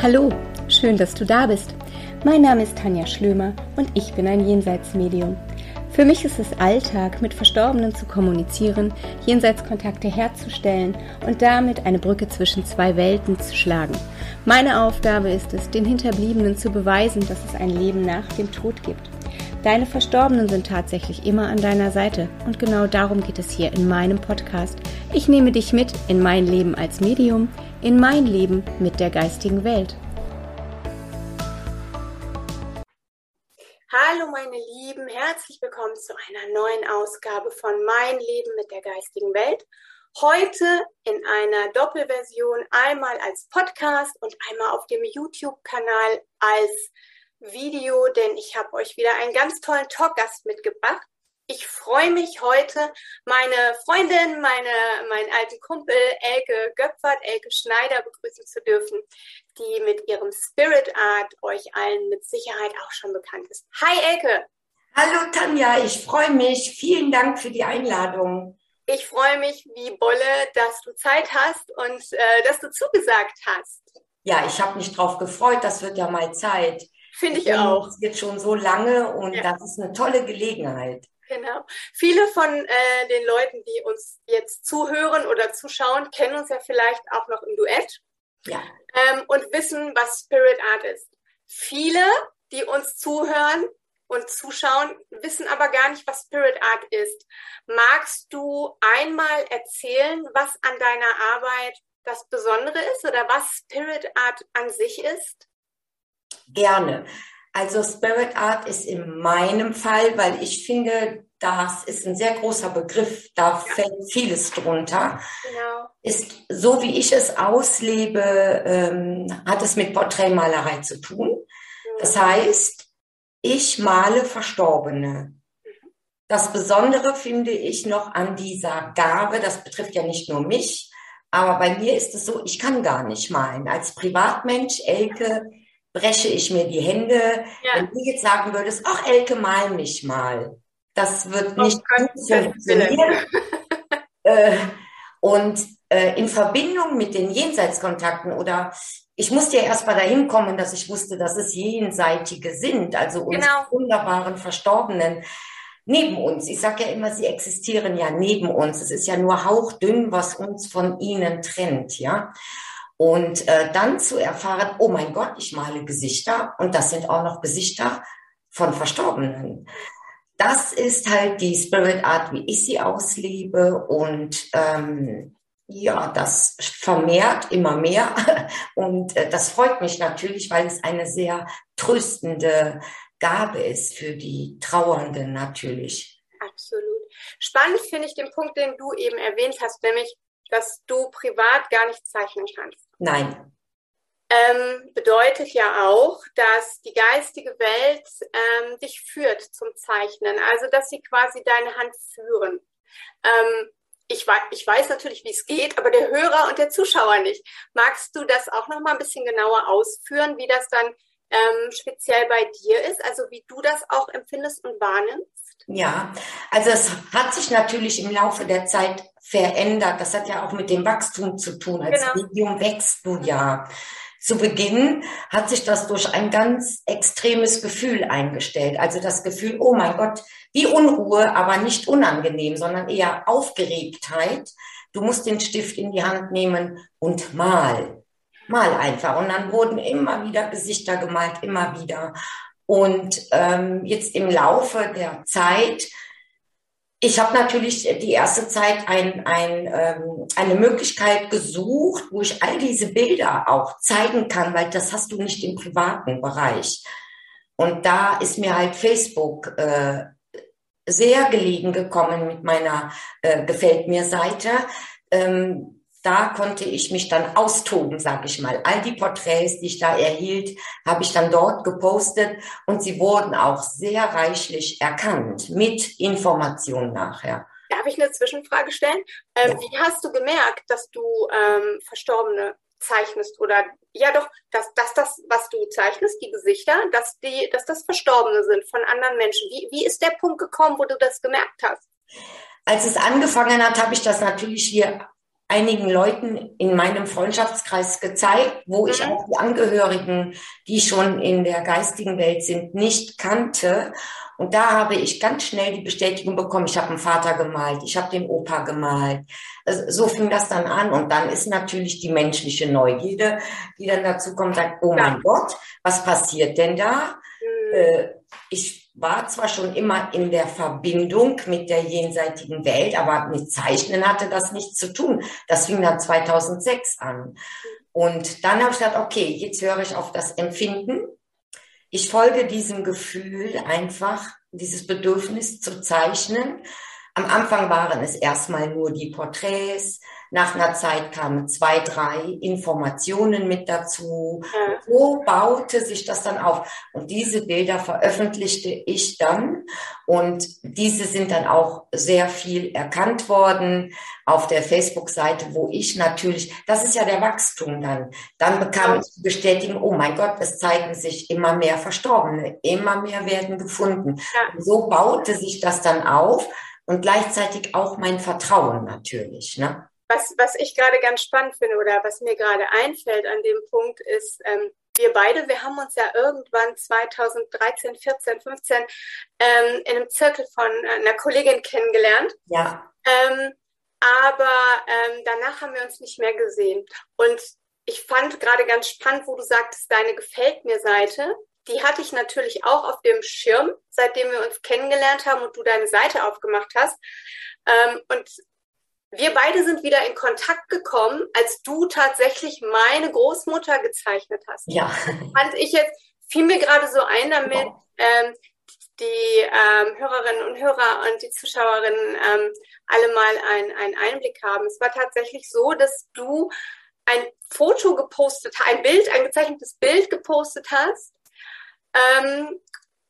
Hallo, schön, dass du da bist. Mein Name ist Tanja Schlömer und ich bin ein Jenseitsmedium. Für mich ist es Alltag, mit Verstorbenen zu kommunizieren, Jenseitskontakte herzustellen und damit eine Brücke zwischen zwei Welten zu schlagen. Meine Aufgabe ist es, den Hinterbliebenen zu beweisen, dass es ein Leben nach dem Tod gibt. Deine Verstorbenen sind tatsächlich immer an deiner Seite und genau darum geht es hier in meinem Podcast. Ich nehme dich mit in mein Leben als Medium, in mein Leben mit der geistigen Welt. Hallo meine Lieben, herzlich willkommen zu einer neuen Ausgabe von Mein Leben mit der geistigen Welt. Heute in einer Doppelversion, einmal als Podcast und einmal auf dem YouTube-Kanal als Video, denn ich habe euch wieder einen ganz tollen Talkgast mitgebracht. Ich freue mich heute, meine Freundin, meine, meinen alten Kumpel Elke Göpfert, Elke Schneider begrüßen zu dürfen, die mit ihrem Spirit Art euch allen mit Sicherheit auch schon bekannt ist. Hi Elke! Hallo Tanja, ich freue mich. Vielen Dank für die Einladung. Ich freue mich wie Bolle, dass du Zeit hast und äh, dass du zugesagt hast. Ja, ich habe mich drauf gefreut. Das wird ja mal Zeit. Finde ich auch. Es wird schon so lange und ja. das ist eine tolle Gelegenheit. Genau. Viele von äh, den Leuten, die uns jetzt zuhören oder zuschauen, kennen uns ja vielleicht auch noch im Duett ja. ähm, und wissen, was Spirit Art ist. Viele, die uns zuhören und zuschauen, wissen aber gar nicht, was Spirit Art ist. Magst du einmal erzählen, was an deiner Arbeit das Besondere ist oder was Spirit Art an sich ist? Gerne. Also Spirit Art ist in meinem Fall, weil ich finde, das ist ein sehr großer Begriff, da fällt vieles drunter. Genau. Ist so wie ich es auslebe, ähm, hat es mit Porträtmalerei zu tun. Das heißt, ich male Verstorbene. Das Besondere finde ich noch an dieser Gabe, das betrifft ja nicht nur mich, aber bei mir ist es so, ich kann gar nicht malen. Als Privatmensch, Elke, breche ich mir die Hände. Ja. Wenn du jetzt sagen würdest, ach Elke, mal mich mal. Das wird nicht funktionieren. äh, und äh, in Verbindung mit den Jenseitskontakten oder ich musste ja erst mal dahin kommen, dass ich wusste, dass es Jenseitige sind, also unsere genau. wunderbaren Verstorbenen neben uns. Ich sage ja immer, sie existieren ja neben uns. Es ist ja nur hauchdünn, was uns von ihnen trennt, ja. Und äh, dann zu erfahren, oh mein Gott, ich male Gesichter und das sind auch noch Gesichter von Verstorbenen. Das ist halt die Spirit Art, wie ich sie auslebe und ähm, ja, das vermehrt immer mehr und äh, das freut mich natürlich, weil es eine sehr tröstende Gabe ist für die Trauernden natürlich. Absolut. Spannend finde ich den Punkt, den du eben erwähnt hast, nämlich dass du privat gar nicht zeichnen kannst. Nein. Ähm, bedeutet ja auch, dass die geistige Welt ähm, dich führt zum Zeichnen, also dass sie quasi deine Hand führen. Ähm, ich, weiß, ich weiß natürlich, wie es geht, aber der Hörer und der Zuschauer nicht. Magst du das auch noch mal ein bisschen genauer ausführen, wie das dann ähm, speziell bei dir ist, also wie du das auch empfindest und wahrnimmst? Ja, also es hat sich natürlich im Laufe der Zeit verändert. Das hat ja auch mit dem Wachstum zu tun. Als genau. Medium wächst du ja. Zu Beginn hat sich das durch ein ganz extremes Gefühl eingestellt. Also das Gefühl, oh mein Gott, wie Unruhe, aber nicht unangenehm, sondern eher Aufgeregtheit. Du musst den Stift in die Hand nehmen und mal. Mal einfach. Und dann wurden immer wieder Gesichter gemalt, immer wieder. Und ähm, jetzt im Laufe der Zeit, ich habe natürlich die erste Zeit ein, ein, ähm, eine Möglichkeit gesucht, wo ich all diese Bilder auch zeigen kann, weil das hast du nicht im privaten Bereich. Und da ist mir halt Facebook äh, sehr gelegen gekommen mit meiner äh, Gefällt mir Seite. Ähm, da konnte ich mich dann austoben, sag ich mal. All die Porträts, die ich da erhielt, habe ich dann dort gepostet und sie wurden auch sehr reichlich erkannt mit Informationen nachher. Darf ich eine Zwischenfrage stellen? Ähm, ja. Wie hast du gemerkt, dass du ähm, Verstorbene zeichnest oder ja doch, dass, dass das, was du zeichnest, die Gesichter, dass die, dass das Verstorbene sind von anderen Menschen. Wie, wie ist der Punkt gekommen, wo du das gemerkt hast? Als es angefangen hat, habe ich das natürlich hier einigen Leuten in meinem Freundschaftskreis gezeigt, wo ich mhm. auch die Angehörigen, die schon in der geistigen Welt sind, nicht kannte. Und da habe ich ganz schnell die Bestätigung bekommen, ich habe einen Vater gemalt, ich habe den Opa gemalt. Also so fing das dann an. Und dann ist natürlich die menschliche Neugierde, die dann dazu kommt, sagt, oh mein Gott, was passiert denn da? Mhm. Äh, ich war zwar schon immer in der Verbindung mit der jenseitigen Welt, aber mit Zeichnen hatte das nichts zu tun. Das fing dann 2006 an. Und dann habe ich gedacht, okay, jetzt höre ich auf das Empfinden. Ich folge diesem Gefühl einfach, dieses Bedürfnis zu zeichnen. Am Anfang waren es erstmal nur die Porträts, nach einer Zeit kamen zwei, drei Informationen mit dazu. Ja. So baute sich das dann auf. Und diese Bilder veröffentlichte ich dann. Und diese sind dann auch sehr viel erkannt worden auf der Facebook-Seite, wo ich natürlich, das ist ja der Wachstum dann. Dann bekam ich die Bestätigung, oh mein Gott, es zeigen sich immer mehr Verstorbene, immer mehr werden gefunden. Ja. So baute sich das dann auf und gleichzeitig auch mein Vertrauen natürlich. Ne? Was, was ich gerade ganz spannend finde oder was mir gerade einfällt an dem Punkt ist, ähm, wir beide, wir haben uns ja irgendwann 2013, 14, 15 ähm, in einem Zirkel von einer Kollegin kennengelernt. Ja. Ähm, aber ähm, danach haben wir uns nicht mehr gesehen. Und ich fand gerade ganz spannend, wo du sagtest, deine gefällt mir Seite. Die hatte ich natürlich auch auf dem Schirm, seitdem wir uns kennengelernt haben und du deine Seite aufgemacht hast. Ähm, und wir beide sind wieder in Kontakt gekommen, als du tatsächlich meine Großmutter gezeichnet hast. Ja. Fand ich jetzt, fiel mir gerade so ein, damit ähm, die ähm, Hörerinnen und Hörer und die Zuschauerinnen ähm, alle mal einen Einblick haben. Es war tatsächlich so, dass du ein Foto gepostet, ein Bild, ein gezeichnetes Bild gepostet hast ähm,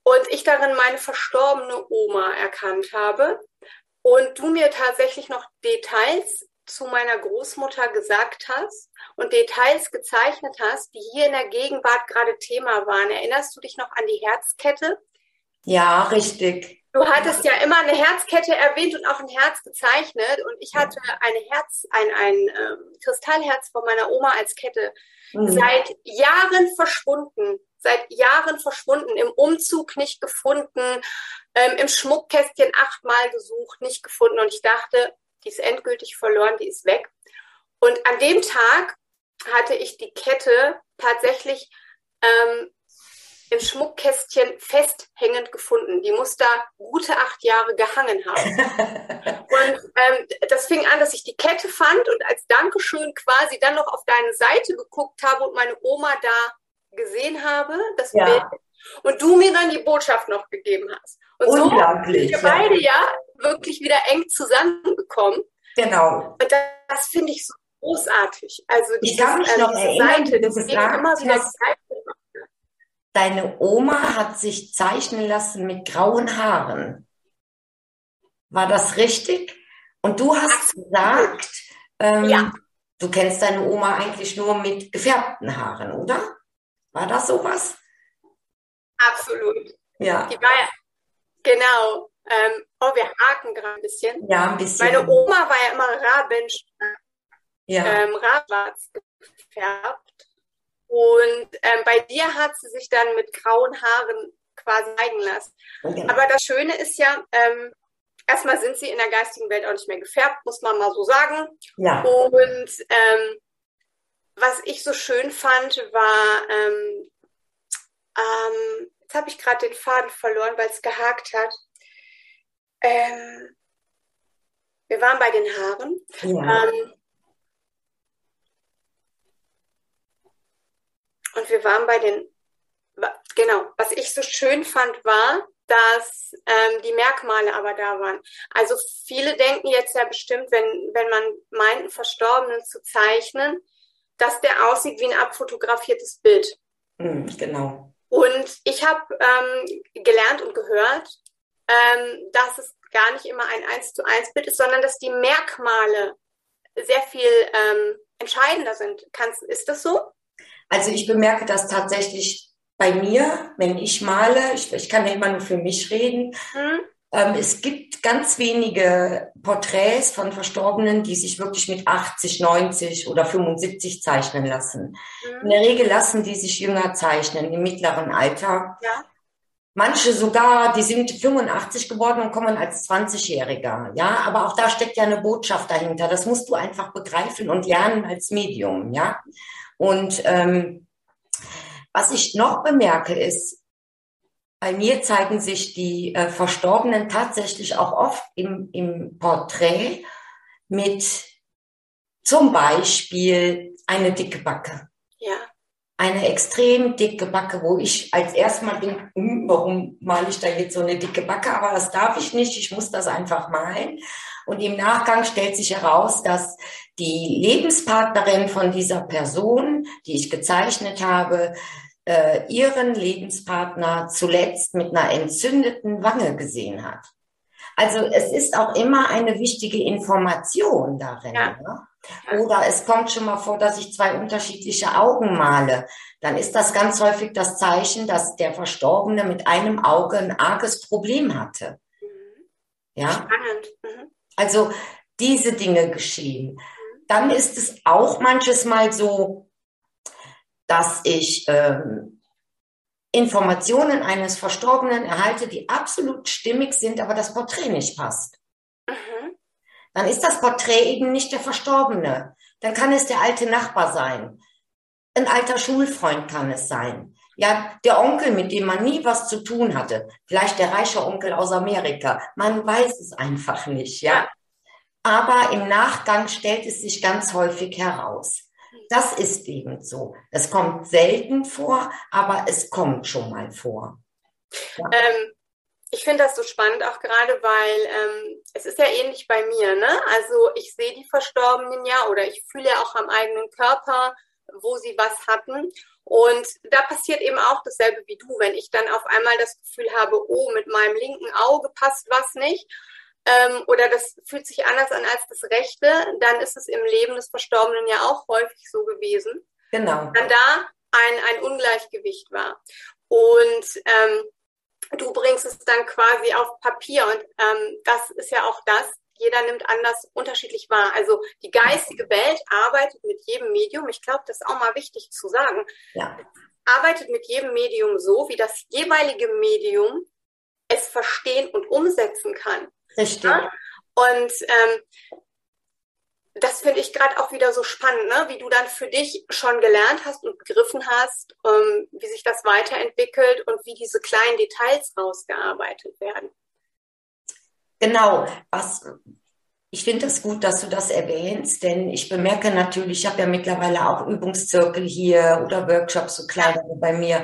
und ich darin meine verstorbene Oma erkannt habe und du mir tatsächlich noch Details zu meiner Großmutter gesagt hast und Details gezeichnet hast, die hier in der Gegenwart gerade Thema waren. Erinnerst du dich noch an die Herzkette? Ja, richtig. Du hattest ja immer eine Herzkette erwähnt und auch ein Herz gezeichnet und ich hatte eine Herz, ein, ein äh, Kristallherz von meiner Oma als Kette mhm. seit Jahren verschwunden seit Jahren verschwunden, im Umzug nicht gefunden, ähm, im Schmuckkästchen achtmal gesucht, nicht gefunden. Und ich dachte, die ist endgültig verloren, die ist weg. Und an dem Tag hatte ich die Kette tatsächlich ähm, im Schmuckkästchen festhängend gefunden. Die muss da gute acht Jahre gehangen haben. und ähm, das fing an, dass ich die Kette fand und als Dankeschön quasi dann noch auf deine Seite geguckt habe und meine Oma da gesehen habe, das ja. Bild, und du mir dann die Botschaft noch gegeben hast. Und so sind wir beide ja wirklich wieder eng zusammengekommen. Genau. Und das, das finde ich so großartig. Also noch ähm, erinnern, Seite, das immer wieder Zeit Deine Oma hat sich zeichnen lassen mit grauen Haaren. War das richtig? Und du hast gesagt, ähm, ja. du kennst deine Oma eigentlich nur mit gefärbten Haaren, oder? War das sowas? Absolut. Ja. Die war ja, genau. Ähm, oh, wir haken gerade ein bisschen. Ja, ein bisschen. Meine Oma war ja immer Raben, ja. ähm, Rabenschwarz gefärbt. Und ähm, bei dir hat sie sich dann mit grauen Haaren quasi zeigen lassen. Okay. Aber das Schöne ist ja, ähm, erstmal sind sie in der geistigen Welt auch nicht mehr gefärbt, muss man mal so sagen. Ja. Und ähm, was ich so schön fand, war, ähm, ähm, jetzt habe ich gerade den Faden verloren, weil es gehakt hat. Ähm, wir waren bei den Haaren. Ja. Ähm, und wir waren bei den, genau, was ich so schön fand, war, dass ähm, die Merkmale aber da waren. Also viele denken jetzt ja bestimmt, wenn, wenn man meint, einen Verstorbenen zu zeichnen, dass der aussieht wie ein abfotografiertes Bild. Mhm, genau. Und ich habe ähm, gelernt und gehört, ähm, dass es gar nicht immer ein 1 zu 1 Bild ist, sondern dass die Merkmale sehr viel ähm, entscheidender sind. Kannst, ist das so? Also ich bemerke das tatsächlich bei mir, wenn ich male, ich, ich kann ja immer nur für mich reden, mhm. Ähm, es gibt ganz wenige Porträts von Verstorbenen, die sich wirklich mit 80, 90 oder 75 zeichnen lassen. Mhm. In der Regel lassen die sich jünger zeichnen, im mittleren Alter. Ja. Manche sogar, die sind 85 geworden und kommen als 20-Jähriger. Ja, aber auch da steckt ja eine Botschaft dahinter. Das musst du einfach begreifen und lernen als Medium. Ja, und ähm, was ich noch bemerke ist, bei mir zeigen sich die äh, Verstorbenen tatsächlich auch oft im, im Porträt mit zum Beispiel eine dicke Backe. Ja. Eine extrem dicke Backe, wo ich als erstmal denke, hm, warum male ich da jetzt so eine dicke Backe? Aber das darf ich nicht, ich muss das einfach malen. Und im Nachgang stellt sich heraus, dass die Lebenspartnerin von dieser Person, die ich gezeichnet habe, äh, ihren Lebenspartner zuletzt mit einer entzündeten Wange gesehen hat. Also es ist auch immer eine wichtige Information darin. Ja. Ne? Oder es kommt schon mal vor, dass ich zwei unterschiedliche Augen male. Dann ist das ganz häufig das Zeichen, dass der Verstorbene mit einem Auge ein arges Problem hatte. Mhm. Ja. Spannend. Mhm. Also diese Dinge geschehen. Dann ist es auch manches Mal so, dass ich ähm, Informationen eines Verstorbenen erhalte, die absolut stimmig sind, aber das Porträt nicht passt. Mhm. Dann ist das Porträt eben nicht der Verstorbene. Dann kann es der alte Nachbar sein. Ein alter Schulfreund kann es sein. Ja, der Onkel, mit dem man nie was zu tun hatte. Vielleicht der reiche Onkel aus Amerika. Man weiß es einfach nicht, ja. Aber im Nachgang stellt es sich ganz häufig heraus. Das ist eben so. Es kommt selten vor, aber es kommt schon mal vor. Ja. Ähm, ich finde das so spannend, auch gerade weil ähm, es ist ja ähnlich bei mir. Ne? Also ich sehe die Verstorbenen ja oder ich fühle ja auch am eigenen Körper, wo sie was hatten. Und da passiert eben auch dasselbe wie du, wenn ich dann auf einmal das Gefühl habe, oh, mit meinem linken Auge passt was nicht ähm, oder das fühlt sich anders an als das Rechte, dann ist es im Leben des Verstorbenen ja auch häufig so gewesen. Genau. Dann da ein, ein Ungleichgewicht war. Und ähm, du bringst es dann quasi auf Papier und ähm, das ist ja auch das, jeder nimmt anders unterschiedlich wahr. Also die geistige Welt arbeitet mit jedem Medium. Ich glaube, das ist auch mal wichtig zu sagen. Ja. Arbeitet mit jedem Medium so, wie das jeweilige Medium es verstehen und umsetzen kann. Richtig. Ja? Und ähm, das finde ich gerade auch wieder so spannend, ne? wie du dann für dich schon gelernt hast und begriffen hast, ähm, wie sich das weiterentwickelt und wie diese kleinen Details rausgearbeitet werden. Genau, was ich finde es das gut, dass du das erwähnst, denn ich bemerke natürlich, ich habe ja mittlerweile auch Übungszirkel hier oder Workshops, so kleinere bei mir.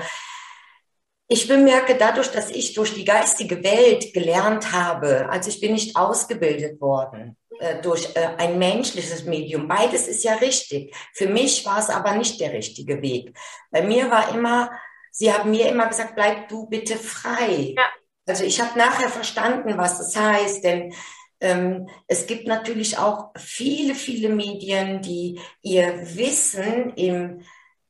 Ich bemerke dadurch, dass ich durch die geistige Welt gelernt habe, also ich bin nicht ausgebildet worden äh, durch äh, ein menschliches Medium. Beides ist ja richtig. Für mich war es aber nicht der richtige Weg. Bei mir war immer, sie haben mir immer gesagt, bleib du bitte frei. Ja. Also ich habe nachher verstanden, was das heißt, denn ähm, es gibt natürlich auch viele, viele Medien, die ihr Wissen im,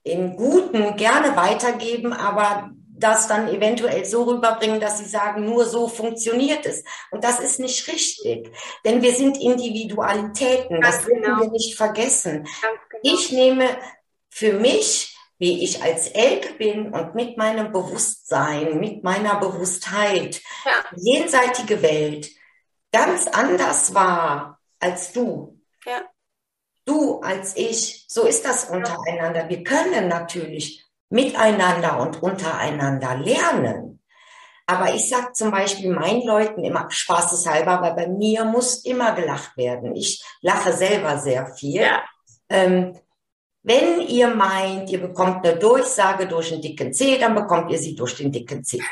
im Guten gerne weitergeben, aber das dann eventuell so rüberbringen, dass sie sagen, nur so funktioniert es. Und das ist nicht richtig, denn wir sind Individualitäten, Ganz das dürfen genau. wir nicht vergessen. Genau. Ich nehme für mich, wie ich als Elke bin und mit meinem Bewusstsein, mit meiner Bewusstheit, ja. jenseitige Welt ganz anders wahr als du. Ja. Du als ich, so ist das untereinander. Wir können natürlich miteinander und untereinander lernen. Aber ich sage zum Beispiel meinen Leuten immer spaßeshalber, weil bei mir muss immer gelacht werden. Ich lache selber sehr viel. Ja. Ähm, wenn ihr meint, ihr bekommt eine Durchsage durch einen dicken C, dann bekommt ihr sie durch den dicken C.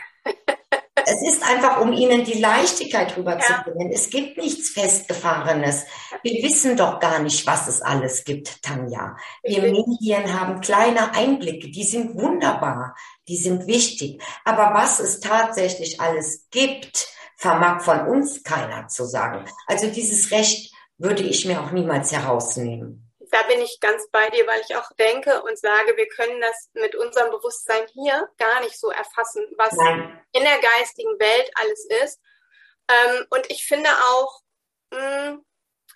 es ist einfach, um Ihnen die Leichtigkeit rüberzubringen. Ja. Es gibt nichts Festgefahrenes. Wir wissen doch gar nicht, was es alles gibt, Tanja. Wir Medien haben kleine Einblicke, die sind wunderbar, die sind wichtig. Aber was es tatsächlich alles gibt, vermag von uns keiner zu sagen. Also dieses Recht würde ich mir auch niemals herausnehmen da bin ich ganz bei dir, weil ich auch denke und sage, wir können das mit unserem Bewusstsein hier gar nicht so erfassen, was Nein. in der geistigen Welt alles ist. Ähm, und ich finde auch, mh, hm,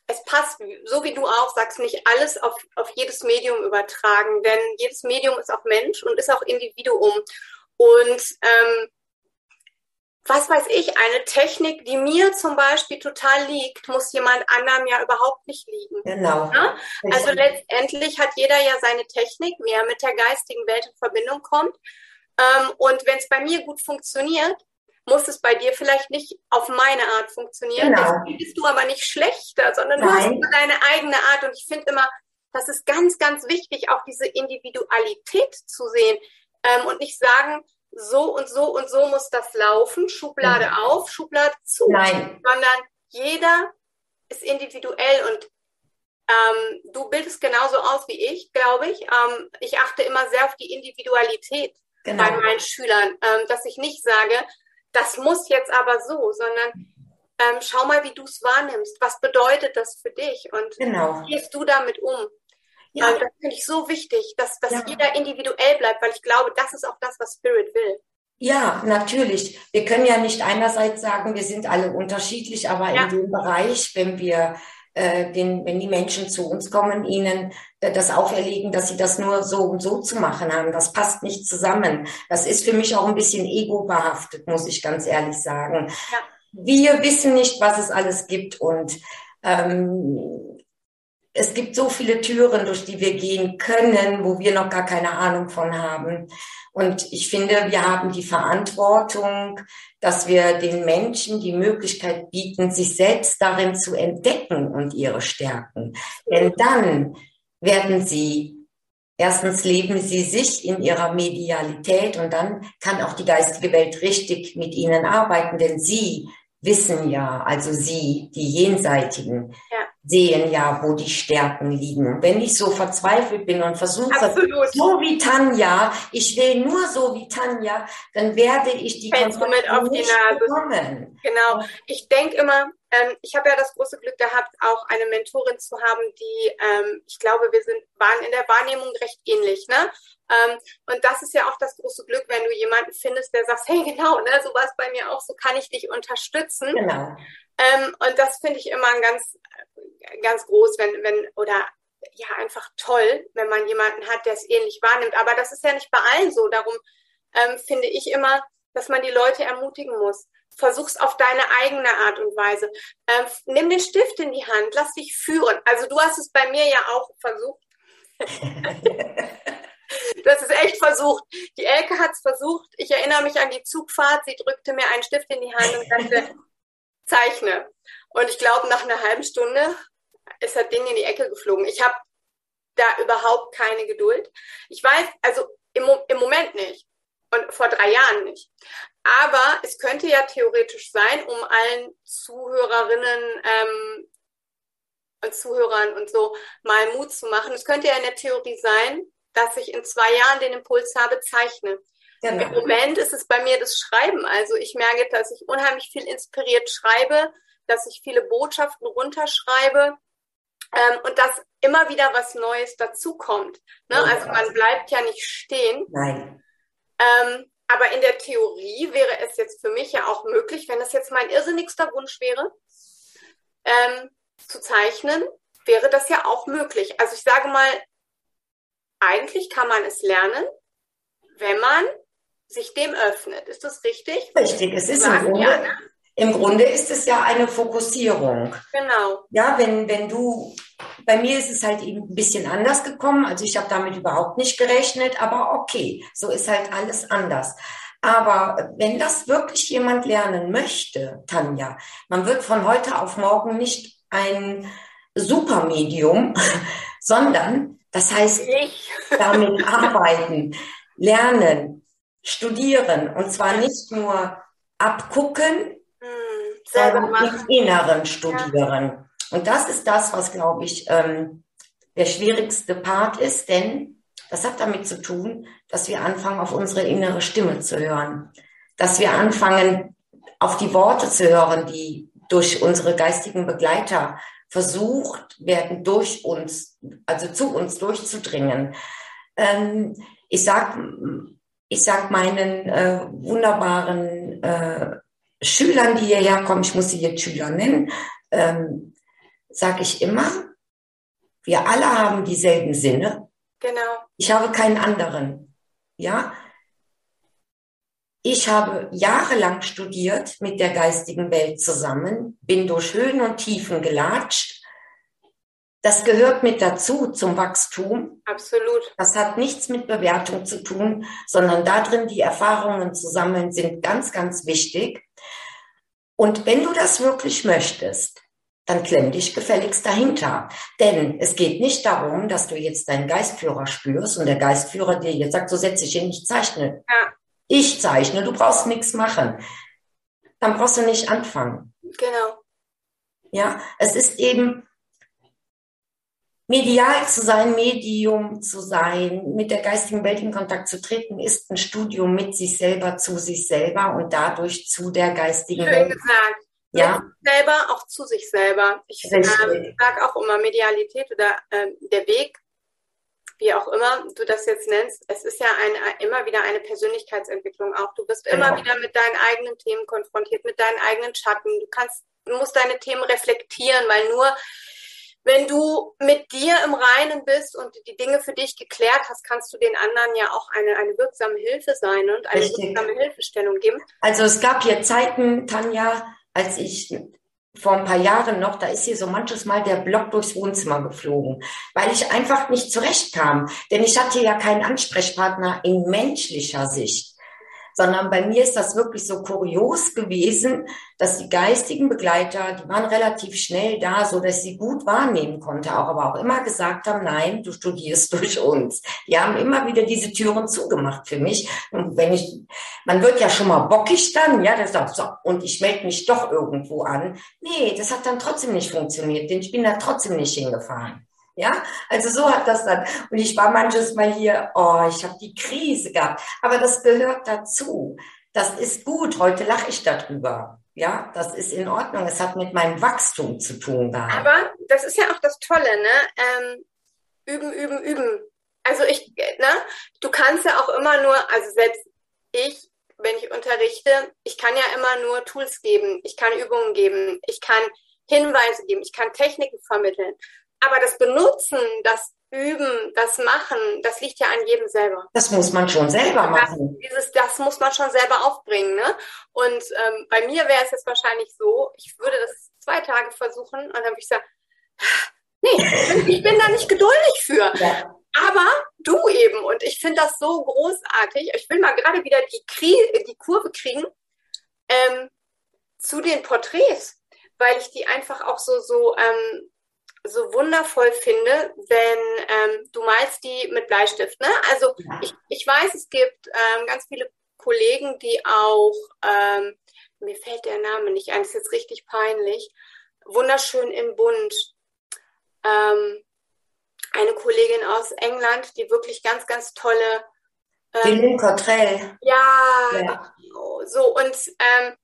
es passt, so wie du auch sagst, nicht alles auf, auf jedes Medium übertragen, denn jedes Medium ist auch Mensch und ist auch Individuum. Und ähm, was weiß ich, eine Technik, die mir zum Beispiel total liegt, muss jemand anderem ja überhaupt nicht liegen. Genau. Ja? Also letztendlich hat jeder ja seine Technik, wie er mit der geistigen Welt in Verbindung kommt. Ähm, und wenn es bei mir gut funktioniert, muss es bei dir vielleicht nicht auf meine Art funktionieren. Genau. Deswegen bist du aber nicht schlechter, sondern Nein. du hast deine eigene Art. Und ich finde immer, das ist ganz, ganz wichtig, auch diese Individualität zu sehen ähm, und nicht sagen, so und so und so muss das laufen, Schublade mhm. auf, Schublade zu, Nein. sondern jeder ist individuell und ähm, du bildest genauso aus wie ich, glaube ich. Ähm, ich achte immer sehr auf die Individualität genau. bei meinen Schülern, ähm, dass ich nicht sage, das muss jetzt aber so, sondern ähm, schau mal, wie du es wahrnimmst. Was bedeutet das für dich? Und genau. wie gehst du damit um? Ja. Ähm, das finde ich so wichtig, dass, dass ja. jeder individuell bleibt, weil ich glaube, das ist auch das, was Spirit will. Ja, natürlich. Wir können ja nicht einerseits sagen, wir sind alle unterschiedlich, aber ja. in dem Bereich, wenn wir äh, den, wenn die Menschen zu uns kommen, ihnen äh, das auferlegen, dass sie das nur so und so zu machen haben. Das passt nicht zusammen. Das ist für mich auch ein bisschen ego behaftet, muss ich ganz ehrlich sagen. Ja. Wir wissen nicht, was es alles gibt und ähm, es gibt so viele Türen, durch die wir gehen können, wo wir noch gar keine Ahnung von haben. Und ich finde, wir haben die Verantwortung, dass wir den Menschen die Möglichkeit bieten, sich selbst darin zu entdecken und ihre Stärken. Denn dann werden sie, erstens leben sie sich in ihrer Medialität und dann kann auch die geistige Welt richtig mit ihnen arbeiten, denn sie wissen ja, also sie, die Jenseitigen, ja sehen ja, wo die Stärken liegen. Und wenn ich so verzweifelt bin und versuche, so wie Tanja, ich will nur so wie Tanja, dann werde ich die Fällst du mit auf die Nase. Bekommen. Genau. Ich denke immer, ähm, ich habe ja das große Glück gehabt, auch eine Mentorin zu haben, die, ähm, ich glaube, wir sind, waren in der Wahrnehmung recht ähnlich. Ne? Ähm, und das ist ja auch das große Glück, wenn du jemanden findest, der sagt, hey, genau, ne, so war es bei mir auch, so kann ich dich unterstützen. Genau. Ähm, und das finde ich immer ganz ganz groß, wenn, wenn, oder ja, einfach toll, wenn man jemanden hat, der es ähnlich wahrnimmt. Aber das ist ja nicht bei allen so. Darum ähm, finde ich immer, dass man die Leute ermutigen muss. Versuch's auf deine eigene Art und Weise. Ähm, nimm den Stift in die Hand, lass dich führen. Also du hast es bei mir ja auch versucht. hast es echt versucht. Die Elke hat es versucht. Ich erinnere mich an die Zugfahrt. Sie drückte mir einen Stift in die Hand und sagte, zeichne. Und ich glaube, nach einer halben Stunde ist das Ding in die Ecke geflogen. Ich habe da überhaupt keine Geduld. Ich weiß, also im, im Moment nicht und vor drei Jahren nicht. Aber es könnte ja theoretisch sein, um allen Zuhörerinnen ähm, und Zuhörern und so mal Mut zu machen. Es könnte ja in der Theorie sein, dass ich in zwei Jahren den Impuls habe, zeichne. Genau. Im Moment ist es bei mir das Schreiben. Also ich merke, dass ich unheimlich viel inspiriert schreibe, dass ich viele Botschaften runterschreibe ähm, und dass immer wieder was Neues dazukommt. Ne? Also man bleibt ja nicht stehen. Nein. Ähm, aber in der Theorie wäre es jetzt für mich ja auch möglich, wenn das jetzt mein irrsinnigster Wunsch wäre, ähm, zu zeichnen, wäre das ja auch möglich. Also ich sage mal, eigentlich kann man es lernen, wenn man sich dem öffnet. Ist das richtig? Richtig, es ist im Grunde, ja, ne? Im Grunde ist es ja eine Fokussierung. Genau. Ja, wenn, wenn du, bei mir ist es halt eben ein bisschen anders gekommen. Also ich habe damit überhaupt nicht gerechnet, aber okay, so ist halt alles anders. Aber wenn das wirklich jemand lernen möchte, Tanja, man wird von heute auf morgen nicht ein Supermedium, sondern das heißt, ich. damit arbeiten, lernen, studieren und zwar nicht nur abgucken, sondern im Inneren studieren. Ja. Und das ist das, was, glaube ich, ähm, der schwierigste Part ist, denn das hat damit zu tun, dass wir anfangen, auf unsere innere Stimme zu hören, dass wir anfangen, auf die Worte zu hören, die durch unsere geistigen Begleiter versucht werden, durch uns, also zu uns durchzudringen. Ähm, ich sag, ich sag meinen äh, wunderbaren äh, Schülern, die hierher kommen, ich muss sie jetzt Schüler nennen, ähm, sage ich immer, wir alle haben dieselben Sinne. Genau. Ich habe keinen anderen. Ja. Ich habe jahrelang studiert mit der geistigen Welt zusammen, bin durch Höhen und Tiefen gelatscht. Das gehört mit dazu zum Wachstum. Absolut. Das hat nichts mit Bewertung zu tun, sondern darin die Erfahrungen zu sammeln sind ganz, ganz wichtig. Und wenn du das wirklich möchtest, dann klemm dich gefälligst dahinter. Denn es geht nicht darum, dass du jetzt deinen Geistführer spürst und der Geistführer dir jetzt sagt, so setze ich hin, ich zeichne. Ja. Ich zeichne, du brauchst nichts machen. Dann brauchst du nicht anfangen. Genau. Ja, es ist eben medial zu sein, Medium zu sein, mit der geistigen Welt in Kontakt zu treten, ist ein Studium mit sich selber, zu sich selber und dadurch zu der geistigen Schön Welt. Gesagt ja. selber, auch zu sich selber. Ich ähm, sage auch immer Medialität oder ähm, der Weg, wie auch immer du das jetzt nennst, es ist ja eine, immer wieder eine Persönlichkeitsentwicklung auch. Du bist immer genau. wieder mit deinen eigenen Themen konfrontiert, mit deinen eigenen Schatten. Du kannst, du musst deine Themen reflektieren, weil nur wenn du mit dir im Reinen bist und die Dinge für dich geklärt hast, kannst du den anderen ja auch eine, eine wirksame Hilfe sein und eine Richtig. wirksame Hilfestellung geben. Also es gab hier Zeiten, Tanja, als ich vor ein paar Jahren noch, da ist hier so manches Mal der Block durchs Wohnzimmer geflogen, weil ich einfach nicht zurechtkam. Denn ich hatte ja keinen Ansprechpartner in menschlicher Sicht sondern bei mir ist das wirklich so kurios gewesen, dass die geistigen Begleiter, die waren relativ schnell da, so dass sie gut wahrnehmen konnte, auch aber auch immer gesagt haben, nein, du studierst durch uns. Die haben immer wieder diese Türen zugemacht für mich. Und wenn ich, man wird ja schon mal bockig dann, ja, das sagt so, und ich melde mich doch irgendwo an. Nee, das hat dann trotzdem nicht funktioniert, denn ich bin da trotzdem nicht hingefahren. Ja, also so hat das dann. Und ich war manches Mal hier, oh, ich habe die Krise gehabt. Aber das gehört dazu. Das ist gut. Heute lache ich darüber. Ja, das ist in Ordnung. Es hat mit meinem Wachstum zu tun gehabt. Aber das ist ja auch das Tolle, ne? Ähm, üben, üben, üben. Also ich, ne? Du kannst ja auch immer nur, also selbst ich, wenn ich unterrichte, ich kann ja immer nur Tools geben. Ich kann Übungen geben. Ich kann Hinweise geben. Ich kann Techniken vermitteln. Aber das Benutzen, das Üben, das Machen, das liegt ja an jedem selber. Das muss man schon selber machen. Das, dieses, das muss man schon selber aufbringen. Ne? Und ähm, bei mir wäre es jetzt wahrscheinlich so, ich würde das zwei Tage versuchen und dann würde ich sagen, nee, ich bin da nicht geduldig für. Ja. Aber du eben, und ich finde das so großartig. Ich will mal gerade wieder die, Krie die Kurve kriegen ähm, zu den Porträts, weil ich die einfach auch so, so ähm, so wundervoll finde, wenn ähm, du malst die mit Bleistift. Ne? Also ich, ich weiß, es gibt ähm, ganz viele Kollegen, die auch, ähm, mir fällt der Name nicht ein, das ist jetzt richtig peinlich, wunderschön im Bund. Ähm, eine Kollegin aus England, die wirklich ganz, ganz tolle. Ähm, Lynn Cottrell. Ja, ja, so und ähm,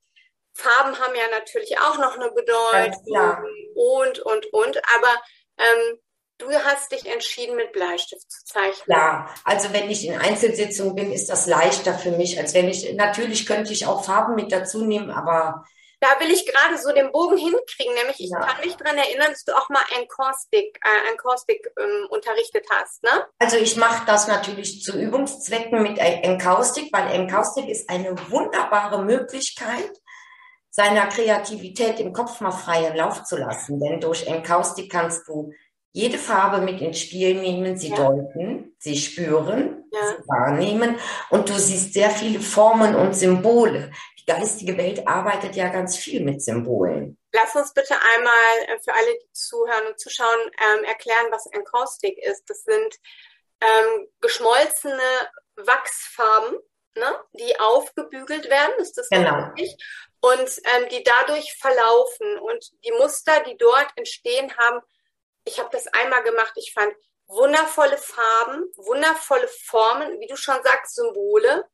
Farben haben ja natürlich auch noch eine Bedeutung und, und, und. Aber ähm, du hast dich entschieden, mit Bleistift zu zeichnen. Ja, also wenn ich in Einzelsitzungen bin, ist das leichter für mich, als wenn ich, natürlich könnte ich auch Farben mit dazu nehmen, aber da will ich gerade so den Bogen hinkriegen, nämlich ich ja. kann mich daran erinnern, dass du auch mal Encaustic, äh, Encaustic ähm, unterrichtet hast, ne? Also ich mache das natürlich zu Übungszwecken mit Encaustic, weil Encaustic ist eine wunderbare Möglichkeit, seiner Kreativität im Kopf mal freien Lauf zu lassen. Denn durch Enkaustik kannst du jede Farbe mit ins Spiel nehmen, sie ja. deuten, sie spüren, ja. sie wahrnehmen und du siehst sehr viele Formen und Symbole. Die geistige Welt arbeitet ja ganz viel mit Symbolen. Lass uns bitte einmal äh, für alle, die zuhören und zuschauen, ähm, erklären, was Enkaustik ist. Das sind ähm, geschmolzene Wachsfarben, ne, die aufgebügelt werden. Ist das genau. richtig? Und ähm, die dadurch verlaufen und die Muster, die dort entstehen haben. Ich habe das einmal gemacht. Ich fand wundervolle Farben, wundervolle Formen, wie du schon sagst, Symbole,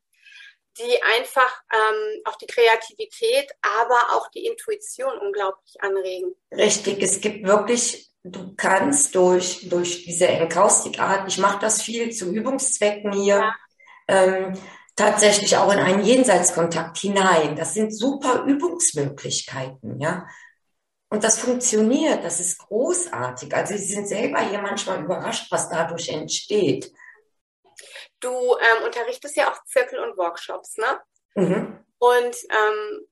die einfach ähm, auch die Kreativität, aber auch die Intuition unglaublich anregen. Richtig, es gibt wirklich, du kannst durch, durch diese Enkaustikart, ich mache das viel zu Übungszwecken hier, ja. ähm, tatsächlich auch in einen Jenseitskontakt hinein. Das sind super Übungsmöglichkeiten, ja. Und das funktioniert, das ist großartig. Also Sie sind selber hier manchmal überrascht, was dadurch entsteht. Du ähm, unterrichtest ja auch Zirkel und Workshops, ne? Mhm. Und ähm,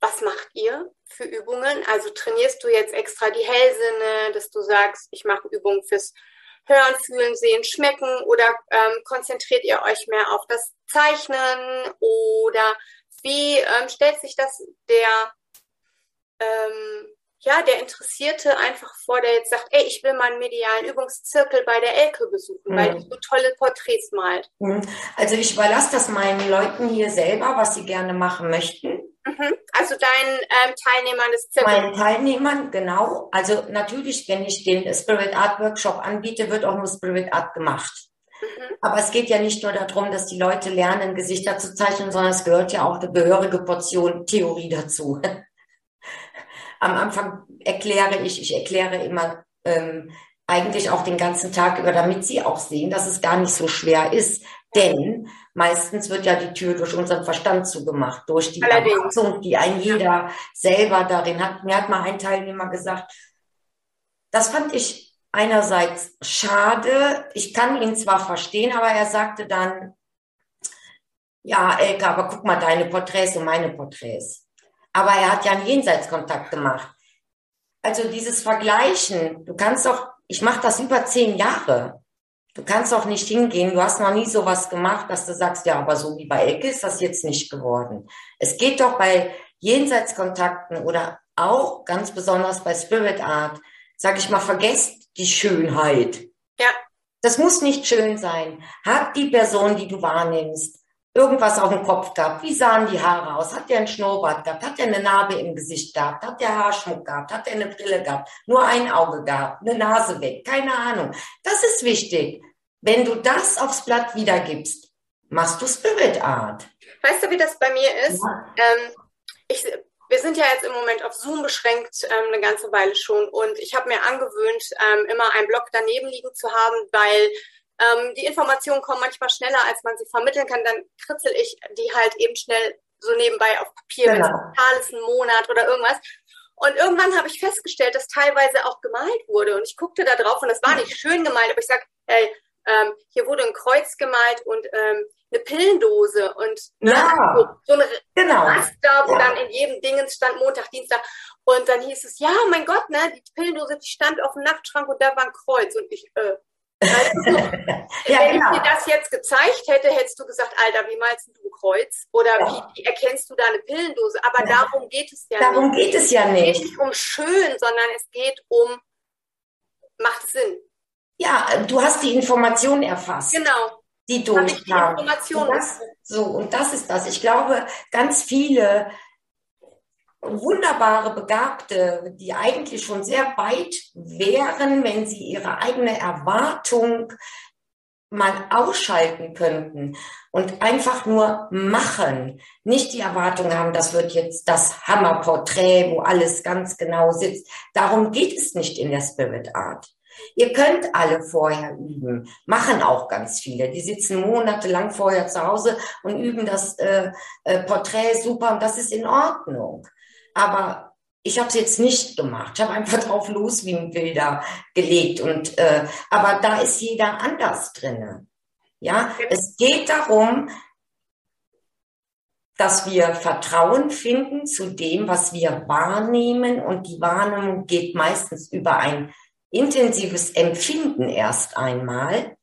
was macht ihr für Übungen? Also trainierst du jetzt extra die Hellsinne, dass du sagst, ich mache Übungen fürs Hören, Fühlen, Sehen, Schmecken oder ähm, konzentriert ihr euch mehr auf das Zeichnen oder wie ähm, stellt sich das der ähm, ja, der Interessierte einfach vor, der jetzt sagt, ey, ich will mal einen medialen Übungszirkel bei der Elke besuchen, mhm. weil die so tolle Porträts malt. Mhm. Also ich überlasse das meinen Leuten hier selber, was sie gerne machen möchten. Mhm. Also deinen ähm, Teilnehmern des Zirkels? Meinen Teilnehmern, genau. Also natürlich, wenn ich den Spirit Art Workshop anbiete, wird auch nur Spirit Art gemacht. Mhm. Aber es geht ja nicht nur darum, dass die Leute lernen, Gesichter zu zeichnen, sondern es gehört ja auch eine gehörige Portion Theorie dazu. Am Anfang erkläre ich, ich erkläre immer ähm, eigentlich auch den ganzen Tag über, damit sie auch sehen, dass es gar nicht so schwer ist. Denn meistens wird ja die Tür durch unseren Verstand zugemacht, durch die Erwartung, die ein jeder selber darin hat. Mir hat mal ein Teilnehmer gesagt, das fand ich einerseits schade. Ich kann ihn zwar verstehen, aber er sagte dann, ja, Elke, aber guck mal deine Porträts und meine Porträts. Aber er hat ja einen Jenseitskontakt gemacht. Also dieses Vergleichen, du kannst doch, ich mache das über zehn Jahre. Du kannst doch nicht hingehen, du hast noch nie sowas gemacht, dass du sagst, ja, aber so wie bei Ecke ist das jetzt nicht geworden. Es geht doch bei Jenseitskontakten oder auch ganz besonders bei Spirit Art, sag ich mal, vergesst die Schönheit. Ja. Das muss nicht schön sein. Hat die Person, die du wahrnimmst, irgendwas auf dem Kopf gehabt? Wie sahen die Haare aus? Hat der einen Schnurrbart gehabt? Hat der eine Narbe im Gesicht gehabt? Hat der Haarschmuck gehabt? Hat der eine Brille gehabt? Nur ein Auge gehabt? Eine Nase weg? Keine Ahnung. Das ist wichtig. Wenn du das aufs Blatt wiedergibst, machst du Spirit Art. Weißt du, wie das bei mir ist? Ja. Ähm, ich, wir sind ja jetzt im Moment auf Zoom beschränkt, ähm, eine ganze Weile schon. Und ich habe mir angewöhnt, ähm, immer einen Block daneben liegen zu haben, weil ähm, die Informationen kommen manchmal schneller, als man sie vermitteln kann. Dann kritzel ich die halt eben schnell so nebenbei auf Papier, genau. wenn es ein ist, ein Monat oder irgendwas. Und irgendwann habe ich festgestellt, dass teilweise auch gemalt wurde. Und ich guckte da drauf und das war nicht schön gemalt, aber ich sag, hey, ähm, hier wurde ein Kreuz gemalt und ähm, eine Pillendose und ne, ja, so, so eine genau. Raster, wo ja. dann in jedem Dingens stand Montag, Dienstag. Und dann hieß es, ja, mein Gott, ne, die Pillendose, die stand auf dem Nachtschrank und da war ein Kreuz. Und ich, äh, ja, Wenn genau. ich dir das jetzt gezeigt hätte, hättest du gesagt, Alter, wie malst du ein Kreuz? Oder ja. wie, wie, erkennst du da eine Pillendose? Aber ja. darum geht es ja darum nicht. Darum geht es ja nicht. Es geht nicht um schön, sondern es geht um, macht Sinn. Ja, du hast die Information erfasst. Genau. Die durchkam. Und das, so, und das ist das. Ich glaube, ganz viele wunderbare Begabte, die eigentlich schon sehr weit wären, wenn sie ihre eigene Erwartung mal ausschalten könnten und einfach nur machen, nicht die Erwartung haben, das wird jetzt das Hammerporträt, wo alles ganz genau sitzt. Darum geht es nicht in der Spirit Art. Ihr könnt alle vorher üben, machen auch ganz viele. Die sitzen monatelang vorher zu Hause und üben das äh, äh, Porträt super und das ist in Ordnung. Aber ich habe es jetzt nicht gemacht. Ich habe einfach drauf los wie ein Bilder gelegt. Und äh, aber da ist jeder anders drinne. Ja, es geht darum, dass wir Vertrauen finden zu dem, was wir wahrnehmen. Und die Wahrnehmung geht meistens über ein intensives Empfinden erst einmal.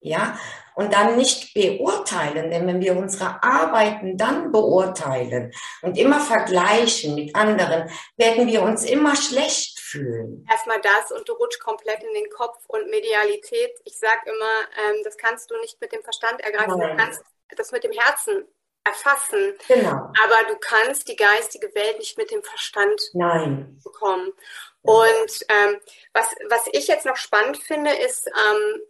Ja, und dann nicht beurteilen. Denn wenn wir unsere Arbeiten dann beurteilen und immer vergleichen mit anderen, werden wir uns immer schlecht fühlen. Erstmal das und du rutschst komplett in den Kopf und Medialität. Ich sage immer, ähm, das kannst du nicht mit dem Verstand ergreifen, Nein. du kannst das mit dem Herzen erfassen. Genau. Aber du kannst die geistige Welt nicht mit dem Verstand Nein. bekommen. Und ähm, was, was ich jetzt noch spannend finde, ist, ähm,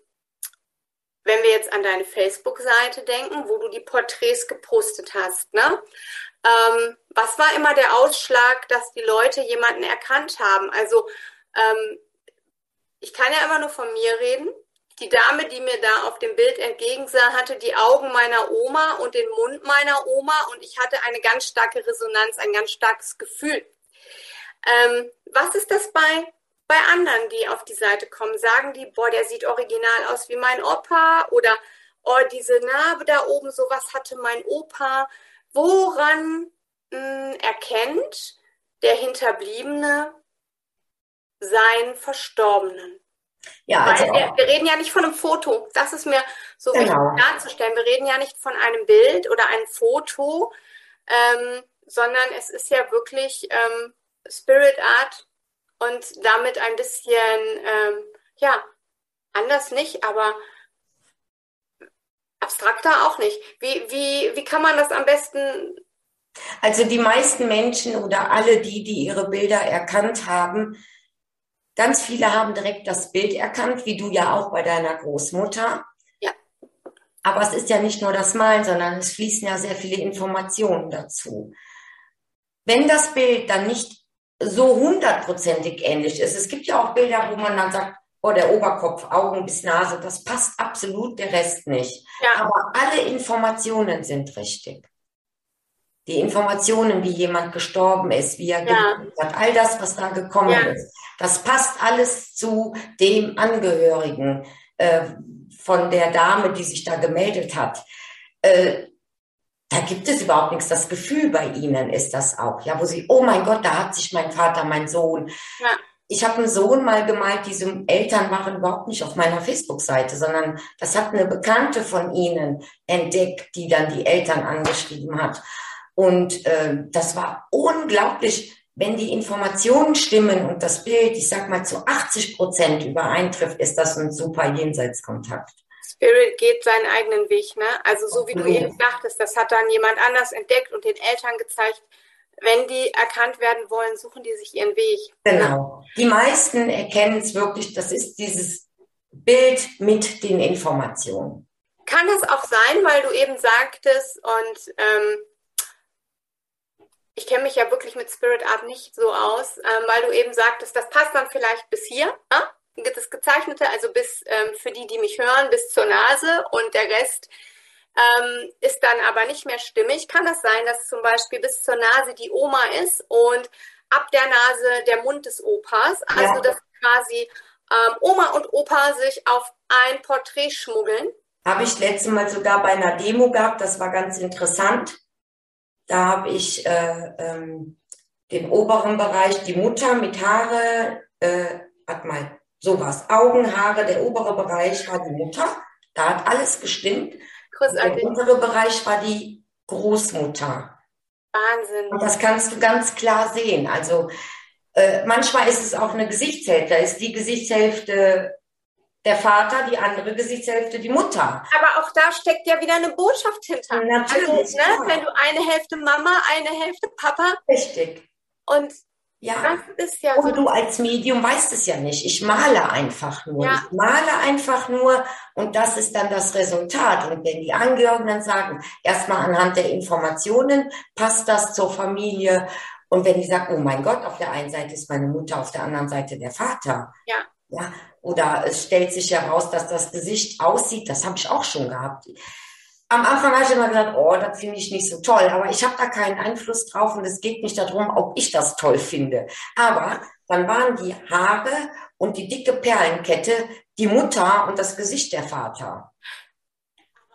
wenn wir jetzt an deine Facebook-Seite denken, wo du die Porträts gepostet hast, ne? Ähm, was war immer der Ausschlag, dass die Leute jemanden erkannt haben? Also ähm, ich kann ja immer nur von mir reden. die Dame, die mir da auf dem Bild entgegensah, hatte die Augen meiner Oma und den Mund meiner Oma und ich hatte eine ganz starke Resonanz, ein ganz starkes Gefühl. Ähm, was ist das bei, bei anderen, die auf die Seite kommen? Sagen die, boah, der sieht original aus wie mein Opa oder oh, diese Narbe da oben, sowas hatte mein Opa. Woran mh, hm, erkennt der Hinterbliebene seinen Verstorbenen? Ja, also wir, wir, reden ja nicht von einem Foto. Das ist mir so genau. wichtig darzustellen. Wir reden ja nicht von einem Bild oder einem Foto, ähm, sondern es ist ja wirklich ähm, Spirit Art und damit ein bisschen, ähm, ja, anders nicht, aber abstrakter auch nicht. Wie, wie, wie kann man das am besten? Also die meisten Menschen oder alle die, die ihre Bilder erkannt haben, Ganz viele haben direkt das Bild erkannt, wie du ja auch bei deiner Großmutter. Ja. Aber es ist ja nicht nur das Malen, sondern es fließen ja sehr viele Informationen dazu. Wenn das Bild dann nicht so hundertprozentig ähnlich ist, es gibt ja auch Bilder, wo man dann sagt, oh, der Oberkopf, Augen bis Nase, das passt absolut, der Rest nicht. Ja. Aber alle Informationen sind richtig die Informationen, wie jemand gestorben ist, wie er ja. hat, all das, was da gekommen ja. ist, das passt alles zu dem Angehörigen äh, von der Dame, die sich da gemeldet hat. Äh, da gibt es überhaupt nichts. Das Gefühl bei ihnen ist das auch, ja, wo sie, oh mein Gott, da hat sich mein Vater, mein Sohn. Ja. Ich habe einen Sohn mal gemalt, diese Eltern waren überhaupt nicht auf meiner Facebook-Seite, sondern das hat eine Bekannte von ihnen entdeckt, die dann die Eltern angeschrieben hat. Und äh, das war unglaublich, wenn die Informationen stimmen und das Bild, ich sag mal, zu 80 Prozent übereintrifft, ist das ein super Jenseitskontakt. Spirit geht seinen eigenen Weg, ne? Also so wie du eben dachtest, das hat dann jemand anders entdeckt und den Eltern gezeigt. Wenn die erkannt werden wollen, suchen die sich ihren Weg. Genau. Die meisten erkennen es wirklich, das ist dieses Bild mit den Informationen. Kann das auch sein, weil du eben sagtest und ähm, ich kenne mich ja wirklich mit Spirit Art nicht so aus, ähm, weil du eben sagtest, das passt dann vielleicht bis hier, äh? Das Gezeichnete, also bis ähm, für die, die mich hören, bis zur Nase und der Rest ähm, ist dann aber nicht mehr stimmig. Kann das sein, dass zum Beispiel bis zur Nase die Oma ist und ab der Nase der Mund des Opas, also ja. dass quasi ähm, Oma und Opa sich auf ein Porträt schmuggeln? Habe ich letztes Mal sogar bei einer Demo gehabt, das war ganz interessant. Da habe ich äh, ähm, den oberen Bereich, die Mutter mit Haare, äh, hat mal sowas, Augen, Haare, der obere Bereich war die Mutter, da hat alles gestimmt. Großartig. Der untere Bereich war die Großmutter. Wahnsinn. Und das kannst du ganz klar sehen. Also äh, manchmal ist es auch eine Gesichtshälfte. Da ist die Gesichtshälfte der Vater, die andere Gesichtshälfte die Mutter. Aber auch da steckt ja wieder eine Botschaft hinter. Natürlich. Also, ne, wenn du eine Hälfte Mama, eine Hälfte Papa. Richtig. Und ja, das ist ja und so. du als Medium weißt es ja nicht. Ich male einfach nur. Ja. Ich male einfach nur und das ist dann das Resultat. Und wenn die Angehörigen dann sagen, erstmal anhand der Informationen passt das zur Familie. Und wenn die sagen, oh mein Gott, auf der einen Seite ist meine Mutter, auf der anderen Seite der Vater. Ja. Ja, oder es stellt sich heraus, dass das Gesicht aussieht. Das habe ich auch schon gehabt. Am Anfang habe ich immer gesagt, oh, das finde ich nicht so toll, aber ich habe da keinen Einfluss drauf und es geht nicht darum, ob ich das toll finde. Aber dann waren die Haare und die dicke Perlenkette die Mutter und das Gesicht der Vater.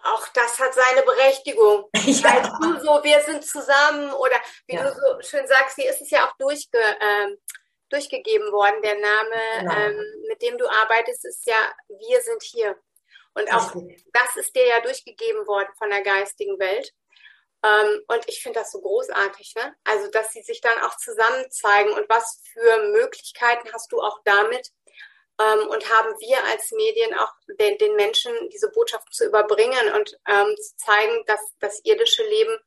Auch das hat seine Berechtigung. Ja. Weil du so, wir sind zusammen oder wie ja. du so schön sagst, hier ist es ja auch durchge, äh, durchgegeben worden. Der Name, genau. ähm, mit dem du arbeitest, ist ja Wir sind hier. Und auch das ist dir ja durchgegeben worden von der geistigen Welt. Ähm, und ich finde das so großartig, ne? Also, dass sie sich dann auch zusammen zeigen und was für Möglichkeiten hast du auch damit? Ähm, und haben wir als Medien auch den, den Menschen diese Botschaft zu überbringen und ähm, zu zeigen, dass das irdische Leben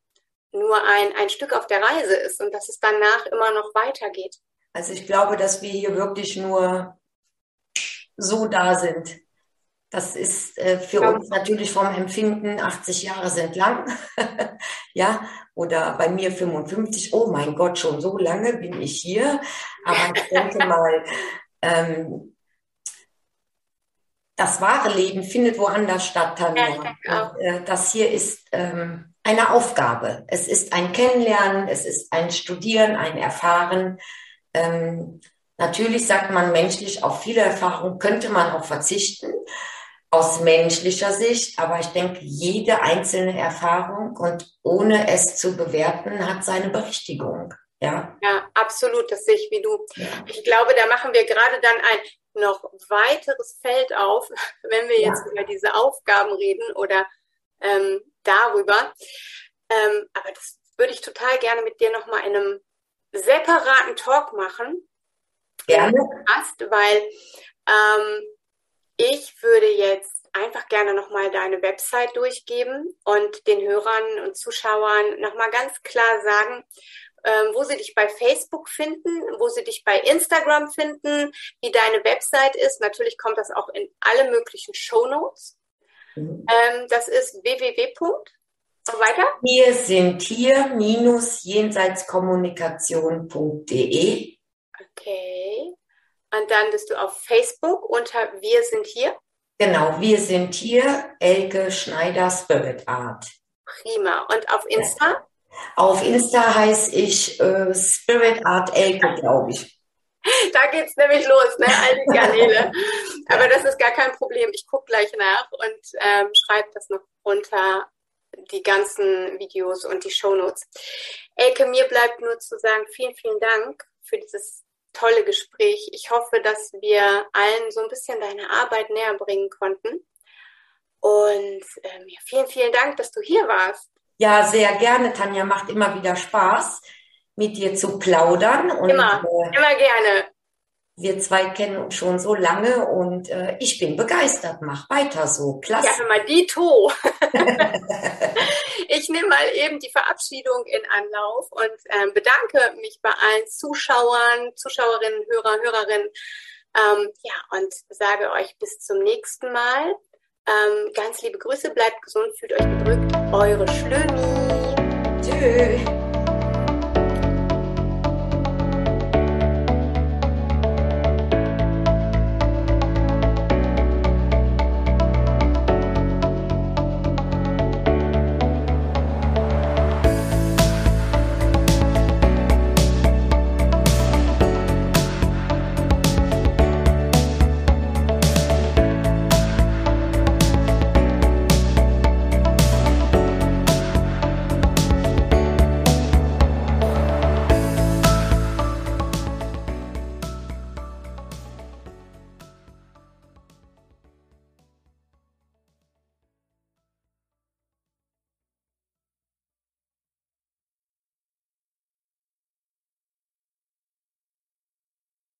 nur ein, ein Stück auf der Reise ist und dass es danach immer noch weitergeht. Also ich glaube, dass wir hier wirklich nur so da sind. Das ist äh, für uns natürlich vom Empfinden, 80 Jahre sind lang, ja, oder bei mir 55, oh mein Gott, schon so lange bin ich hier. Aber ich denke mal, ähm, das wahre Leben findet woanders statt, Tanja. Ja, äh, das hier ist ähm, eine Aufgabe. Es ist ein Kennenlernen, es ist ein Studieren, ein Erfahren. Ähm, natürlich sagt man menschlich, auf viele Erfahrungen könnte man auch verzichten aus menschlicher Sicht, aber ich denke, jede einzelne Erfahrung und ohne es zu bewerten, hat seine Berechtigung. Ja, ja absolut, das sehe ich wie du. Ja. Ich glaube, da machen wir gerade dann ein noch weiteres Feld auf, wenn wir jetzt ja. über diese Aufgaben reden oder ähm, darüber. Ähm, aber das würde ich total gerne mit dir nochmal in einem separaten Talk machen. Gerne. Hast, weil ähm, ich würde jetzt einfach gerne nochmal deine Website durchgeben und den Hörern und Zuschauern nochmal ganz klar sagen, ähm, wo sie dich bei Facebook finden, wo sie dich bei Instagram finden, wie deine Website ist. Natürlich kommt das auch in alle möglichen Shownotes. Mhm. Ähm, das ist www. weiter? Wir sind hier minus jenseitskommunikation.de. Okay. Und dann bist du auf Facebook unter Wir sind hier. Genau, wir sind hier, Elke Schneider Spirit Art. Prima. Und auf Insta? Ja. Auf Insta heiße ich äh, Spirit Art Elke, glaube ich. Da geht es nämlich los, ne? All die Kanäle. Aber das ist gar kein Problem. Ich gucke gleich nach und ähm, schreibe das noch unter die ganzen Videos und die Shownotes. Elke, mir bleibt nur zu sagen, vielen, vielen Dank für dieses tolle Gespräch. Ich hoffe, dass wir allen so ein bisschen deine Arbeit näher bringen konnten. Und ähm, ja, vielen, vielen Dank, dass du hier warst. Ja, sehr gerne, Tanja. Macht immer wieder Spaß, mit dir zu plaudern. Und, immer, äh, immer gerne. Wir zwei kennen uns schon so lange und äh, ich bin begeistert. Mach weiter so. Klasse. Ja, hör mal, Dito. ich nehme mal eben die Verabschiedung in Anlauf und äh, bedanke mich bei allen Zuschauern, Zuschauerinnen, Hörer, Hörerinnen. Ähm, ja, und sage euch bis zum nächsten Mal. Ähm, ganz liebe Grüße, bleibt gesund, fühlt euch gedrückt. Eure Schlömi. Tschüss.